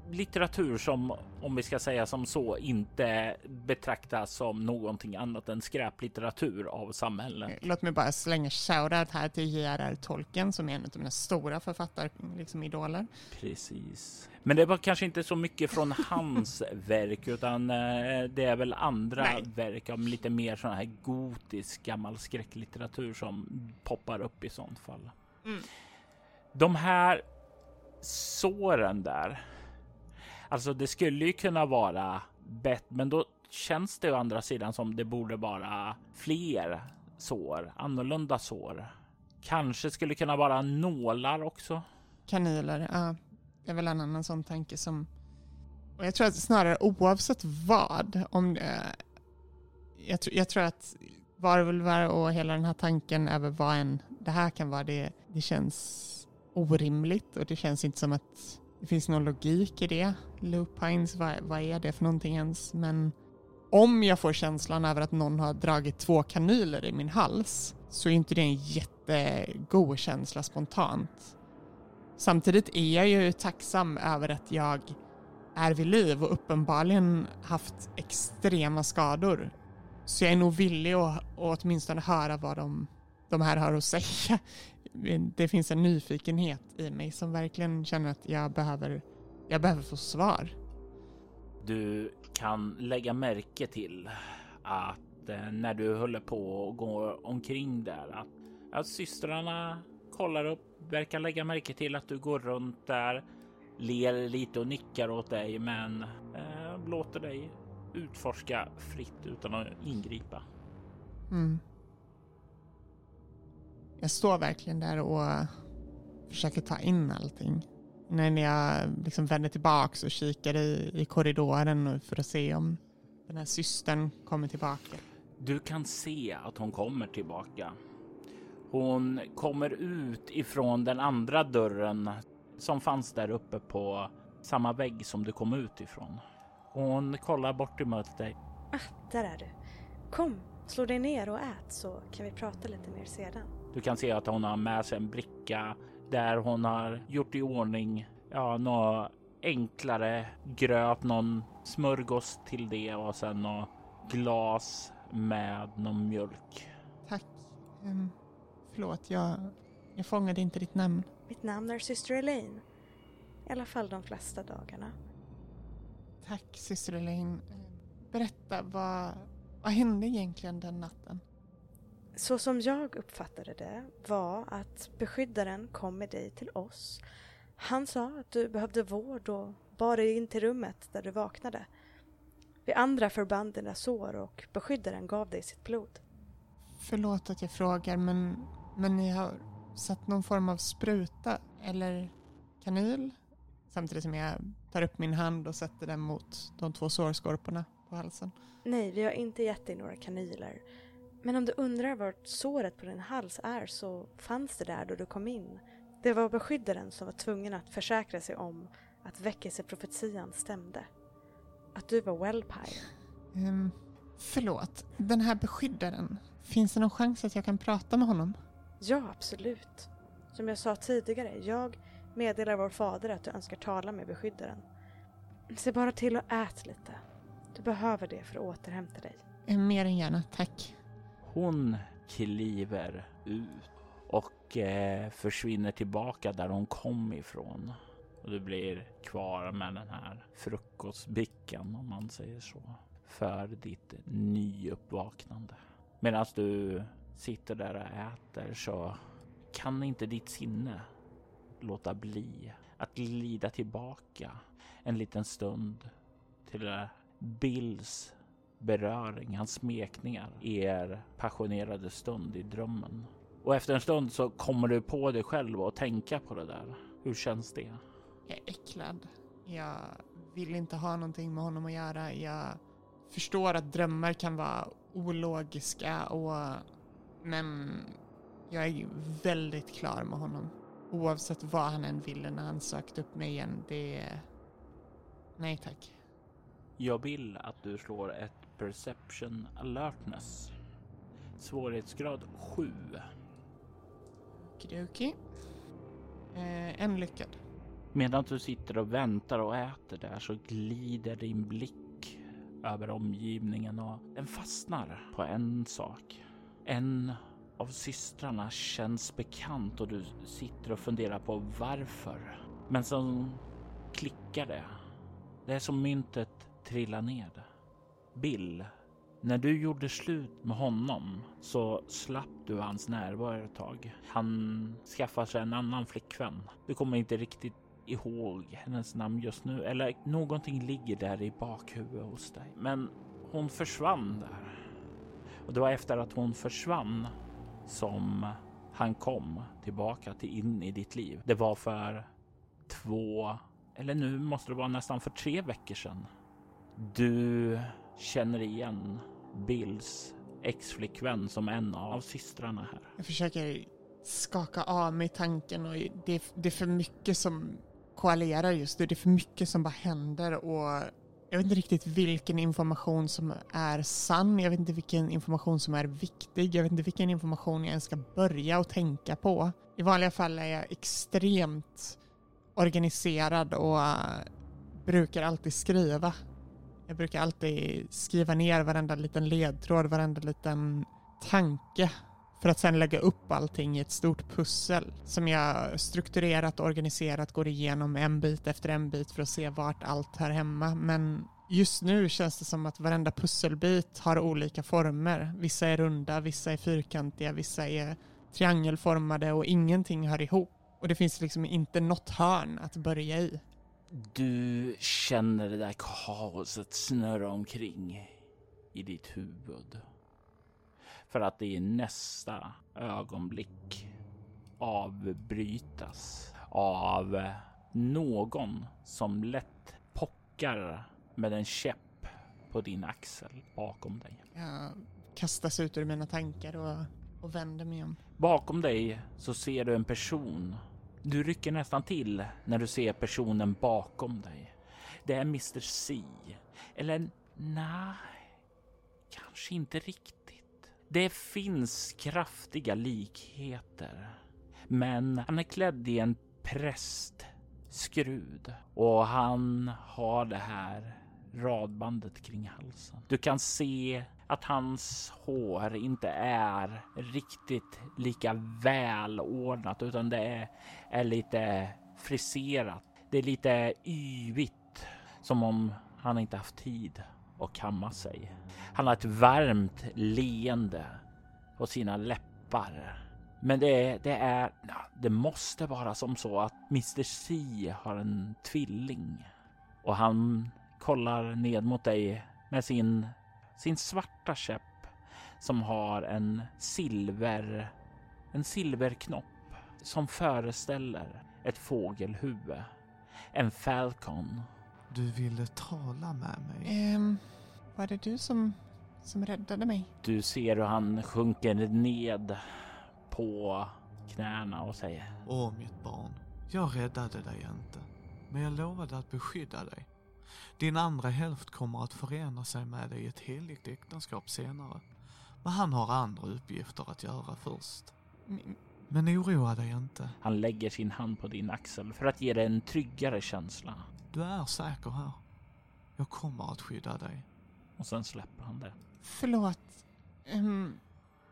litteratur som, om vi ska säga som så, inte betraktas som någonting annat än skräplitteratur av samhället. Låt mig bara slänga shoutout här till J.R.R. Tolkien som är en av mina stora författaridoler. Liksom, idoler. Precis. Men det var kanske inte så mycket från (laughs) hans verk utan eh, det är väl andra Nej. verk om lite mer sån här gotisk gammal skräcklitteratur som poppar upp i sånt fall. Mm. De här såren där Alltså det skulle ju kunna vara bättre, men då känns det å andra sidan som det borde vara fler sår, annorlunda sår. Kanske skulle kunna vara nålar också. Kanyler, ja. Det är väl en annan sån tanke som... Och jag tror att snarare oavsett vad, om det... Jag, jag tror att varulvar och hela den här tanken över vad en det här kan vara, det, det känns orimligt och det känns inte som att det finns någon logik i det. Lupines, vad, vad är det för någonting ens? Men om jag får känslan över att någon har dragit två kanyler i min hals så är inte det en jättegod känsla spontant. Samtidigt är jag ju tacksam över att jag är vid liv och uppenbarligen haft extrema skador. Så jag är nog villig att, att åtminstone höra vad de, de här har att säga det finns en nyfikenhet i mig som verkligen känner att jag behöver, Jag behöver få svar. Du kan lägga märke till att eh, när du håller på och går omkring där att, att systrarna kollar upp, verkar lägga märke till att du går runt där, ler lite och nickar åt dig, men eh, låter dig utforska fritt utan att ingripa. Mm. Jag står verkligen där och försöker ta in allting. När jag liksom vänder tillbaks och kikar i, i korridoren för att se om den här systern kommer tillbaka. Du kan se att hon kommer tillbaka. Hon kommer ut ifrån den andra dörren som fanns där uppe på samma vägg som du kom ut ifrån. Hon kollar bort emot dig. Ah, där är du. Kom, slå dig ner och ät så kan vi prata lite mer sedan. Du kan se att hon har med sig en bricka där hon har gjort i ordning ja, något enklare gröt, någon smörgås till det och sen något glas med någon mjölk. Tack. Um, förlåt, jag, jag fångade inte ditt namn. Mitt namn är syster Elaine. I alla fall de flesta dagarna. Tack syster Elaine. Berätta, vad, vad hände egentligen den natten? Så som jag uppfattade det var att beskyddaren kom med dig till oss. Han sa att du behövde vård och bar dig in till rummet där du vaknade. Vi andra förband dina sår och beskyddaren gav dig sitt blod. Förlåt att jag frågar men, men ni har satt någon form av spruta eller kanyl? Samtidigt som jag tar upp min hand och sätter den mot de två sårskorporna på halsen. Nej, vi har inte gett dig några kanyler. Men om du undrar vart såret på din hals är så fanns det där då du kom in. Det var beskyddaren som var tvungen att försäkra sig om att väckelseprofetian stämde. Att du var Wellpire. Um, förlåt, den här beskyddaren. Finns det någon chans att jag kan prata med honom? Ja, absolut. Som jag sa tidigare, jag meddelar vår fader att du önskar tala med beskyddaren. Se bara till att ät lite. Du behöver det för att återhämta dig. Mer än gärna, tack. Hon kliver ut och eh, försvinner tillbaka där hon kom ifrån. Och du blir kvar med den här frukostbrickan om man säger så. För ditt nyuppvaknande. Medan du sitter där och äter så kan inte ditt sinne låta bli att glida tillbaka en liten stund till Bills beröring, hans smekningar, er passionerade stund i drömmen. Och efter en stund så kommer du på dig själv och tänka på det där. Hur känns det? Jag är äcklad. Jag vill inte ha någonting med honom att göra. Jag förstår att drömmar kan vara ologiska och men jag är väldigt klar med honom. Oavsett vad han än ville när han sökte upp mig igen. Det. Nej tack. Jag vill att du slår ett Perception Alertness. Svårighetsgrad 7. Okidoki. Eh, en lyckad. Medan du sitter och väntar och äter där så glider din blick över omgivningen och den fastnar på en sak. En av systrarna känns bekant och du sitter och funderar på varför. Men så klickar det. Det är som myntet trilla ner. Bill, när du gjorde slut med honom så slapp du hans närvaro ett tag. Han skaffade sig en annan flickvän. Du kommer inte riktigt ihåg hennes namn just nu eller någonting ligger där i bakhuvudet hos dig. Men hon försvann där. Och det var efter att hon försvann som han kom tillbaka till in i ditt liv. Det var för två, eller nu måste det vara nästan för tre veckor sedan. Du känner igen Bills exflickvän som en av systrarna här. Jag försöker skaka av mig tanken och det, det är för mycket som koalerar just nu. Det är för mycket som bara händer och jag vet inte riktigt vilken information som är sann. Jag vet inte vilken information som är viktig. Jag vet inte vilken information jag ens ska börja och tänka på. I vanliga fall är jag extremt organiserad och brukar alltid skriva jag brukar alltid skriva ner varenda liten ledtråd, varenda liten tanke för att sen lägga upp allting i ett stort pussel som jag strukturerat och organiserat går igenom en bit efter en bit för att se vart allt hör hemma. Men just nu känns det som att varenda pusselbit har olika former. Vissa är runda, vissa är fyrkantiga, vissa är triangelformade och ingenting hör ihop. Och det finns liksom inte något hörn att börja i. Du känner det där kaoset snurra omkring i ditt huvud. För att det i nästa ögonblick avbrytas av någon som lätt pockar med en käpp på din axel bakom dig. Jag kastas ut ur mina tankar och, och vänder mig om. Bakom dig så ser du en person. Du rycker nästan till när du ser personen bakom dig. Det är Mr C. Eller nej, kanske inte riktigt. Det finns kraftiga likheter. Men han är klädd i en prästskrud och han har det här radbandet kring halsen. Du kan se att hans hår inte är riktigt lika välordnat utan det är, är lite friserat. Det är lite yvigt som om han inte haft tid att kamma sig. Han har ett varmt leende på sina läppar. Men det, det är, det måste vara som så att Mr C har en tvilling och han kollar ned mot dig med sin, sin svarta käpp som har en silver, en silverknopp som föreställer ett fågelhuvud. En falcon. Du ville tala med mig? Ehm, var det du som, som räddade mig? Du ser hur han sjunker ned på knäna och säger Åh, mitt barn. Jag räddade dig inte. Men jag lovade att beskydda dig. Din andra hälft kommer att förena sig med dig i ett heligt äktenskap senare. Men han har andra uppgifter att göra först. Men oroa dig inte. Han lägger sin hand på din axel för att ge dig en tryggare känsla. Du är säker här. Jag kommer att skydda dig. Och sen släpper han det. Förlåt. Ehm,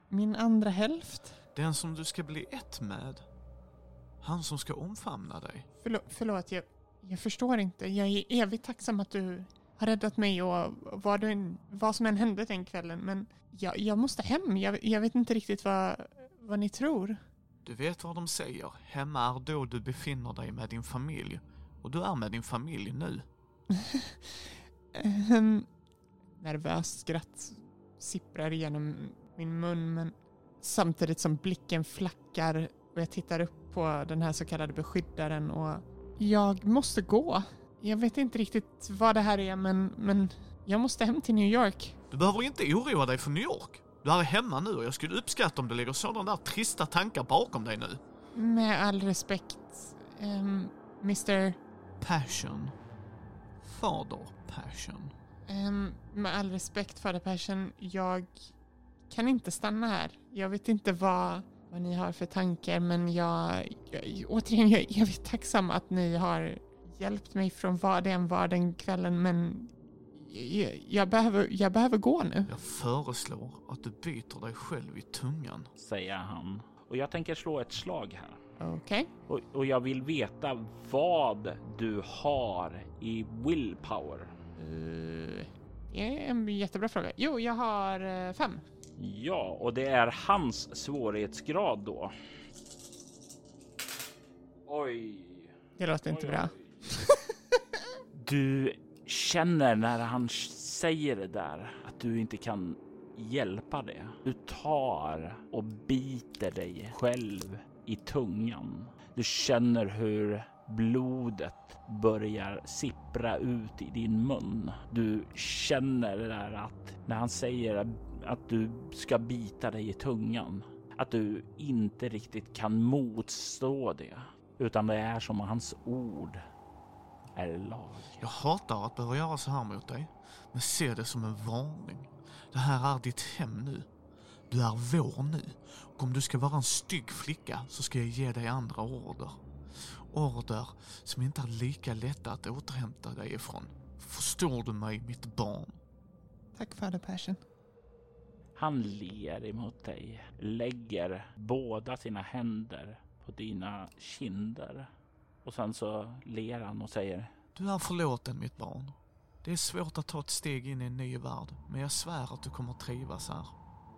min andra hälft? Den som du ska bli ett med. Han som ska omfamna dig. Förlåt, förlåt jag, jag förstår inte. Jag är evigt tacksam att du har räddat mig och vad, du än, vad som än hände den kvällen. Men jag, jag måste hem. Jag, jag vet inte riktigt vad, vad ni tror. Du vet vad de säger. Hemma är då du befinner dig med din familj. Och du är med din familj nu. (laughs) Um, nervöst skratt sipprar igenom min mun men samtidigt som blicken flackar och jag tittar upp på den här så kallade beskyddaren och jag måste gå. Jag vet inte riktigt vad det här är men, men jag måste hem till New York. Du behöver inte oroa dig för New York. Du är hemma nu och jag skulle uppskatta om du lägger sådana där trista tankar bakom dig nu. Med all respekt, um, Mr... Passion. Fader Passion. Um, med all respekt Fader Persson, jag kan inte stanna här. Jag vet inte vad, vad ni har för tankar men jag, jag återigen, jag är evigt tacksam att ni har hjälpt mig från vad det än var den kvällen men jag, jag, behöver, jag behöver gå nu. Jag föreslår att du byter dig själv i tungan. Säger han. Och jag tänker slå ett slag här. Okej. Och, och jag vill veta vad du har i willpower. Eh, Det är en jättebra fråga. Jo, jag har eh, fem. Ja, och det är hans svårighetsgrad då. Oj. Det låter inte Oj, bra. oj. (laughs) Du känner när han säger det där att du inte kan hjälpa det. Du tar och biter dig själv i tungan. Du känner hur blodet börjar sippra ut i din mun. Du känner det där att när han säger att du ska bita dig i tungan, att du inte riktigt kan motstå det, utan det är som att hans ord är lag. Jag hatar att behöva göra så här mot dig, men se det som en varning. Det här är ditt hem nu. Du är vår nu. Och om du ska vara en stygg flicka så ska jag ge dig andra order. Order som inte är lika lätta att återhämta dig ifrån. Förstår du mig, mitt barn? Tack Fader Persson. Han ler emot dig, lägger båda sina händer på dina kinder och sen så ler han och säger Du är förlåten mitt barn. Det är svårt att ta ett steg in i en ny värld, men jag svär att du kommer trivas här.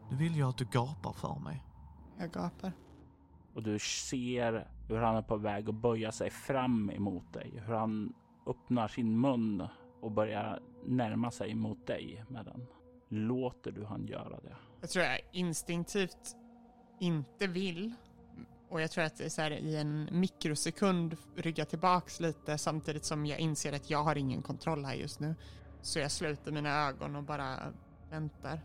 Nu vill jag att du gapar för mig. Jag gapar. och du ser hur han är på väg att böja sig fram emot dig. Hur han öppnar sin mun och börjar närma sig mot dig med den. Låter du han göra det? Jag tror jag instinktivt inte vill. Och jag tror att det är så här i en mikrosekund rygga tillbaks lite samtidigt som jag inser att jag har ingen kontroll här just nu. Så jag sluter mina ögon och bara väntar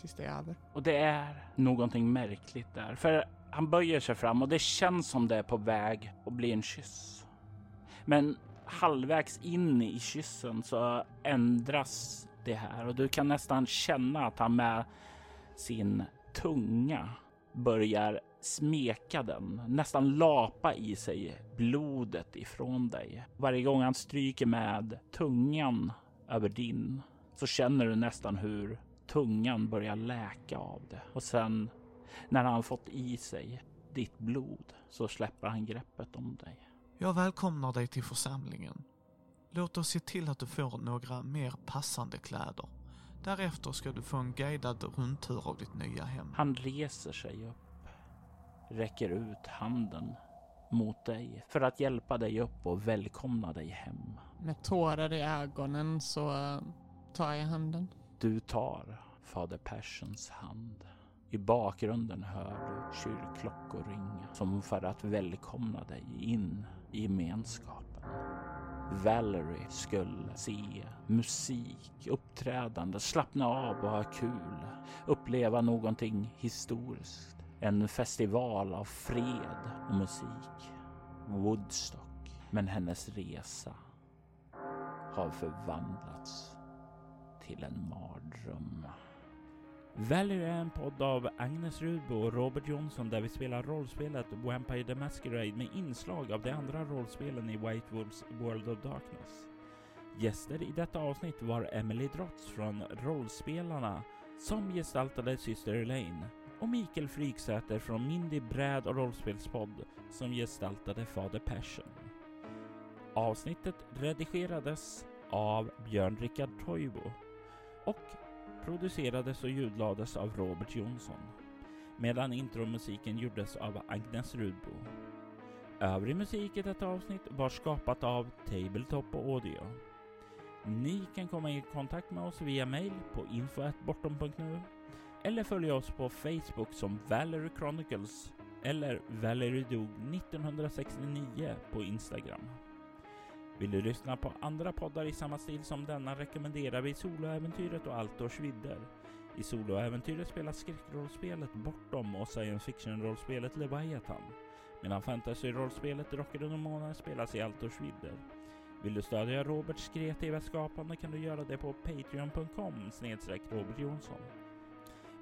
tills det är över. Och det är någonting märkligt där. För han böjer sig fram och det känns som det är på väg att bli en kyss. Men halvvägs in i kyssen så ändras det här och du kan nästan känna att han med sin tunga börjar smeka den, nästan lapa i sig blodet ifrån dig. Varje gång han stryker med tungan över din så känner du nästan hur tungan börjar läka av det och sen när han fått i sig ditt blod så släpper han greppet om dig. Jag välkomnar dig till församlingen. Låt oss se till att du får några mer passande kläder. Därefter ska du få en guidad rundtur av ditt nya hem. Han reser sig upp, räcker ut handen mot dig för att hjälpa dig upp och välkomna dig hem. Med tårar i ögonen så tar jag handen. Du tar fader Persons hand. I bakgrunden hör du kyrkklockor ringa som för att välkomna dig in i gemenskapen. Valerie skulle se musik, uppträdande, slappna av och ha kul, uppleva någonting historiskt. En festival av fred och musik. Woodstock. Men hennes resa har förvandlats till en mardröm. Valerie är en podd av Agnes Rudbo och Robert Jonsson där vi spelar rollspelet Vampire the Masquerade med inslag av de andra rollspelen i White Wolves World of Darkness. Gäster i detta avsnitt var Emily Drotz från Rollspelarna som gestaltade syster Elaine och Mikael Fryksäter från Mindy bräd och rollspelspodd som gestaltade Fader Passion. Avsnittet redigerades av Björn Rickard Toivo och producerades och ljudlades av Robert Jonsson medan intromusiken gjordes av Agnes Rudbo. Övrig musik i detta avsnitt var skapat av Tabletop Audio. Ni kan komma i kontakt med oss via mail på info.bortom.nu eller följa oss på Facebook som Valerie Chronicles eller Valerie Dog 1969 på Instagram. Vill du lyssna på andra poddar i samma stil som denna rekommenderar vi Soloäventyret och Altors vidder. I Soloäventyret spelas skräckrollspelet Bortom och science fiction-rollspelet Leviathan. Medan fantasy-rollspelet Rocker och Demoner spelas i Altors vidder. Vill du stödja Roberts kreativa skapande kan du göra det på patreon.com snedstreck Robert Jonsson.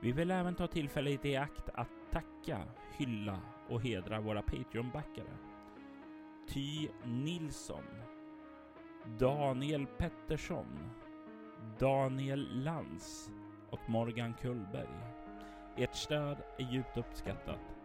Vi vill även ta tillfället i akt att tacka, hylla och hedra våra Patreon-backare. Ty Nilsson Daniel Pettersson, Daniel Lantz och Morgan Kullberg. Ert stöd är djupt uppskattat.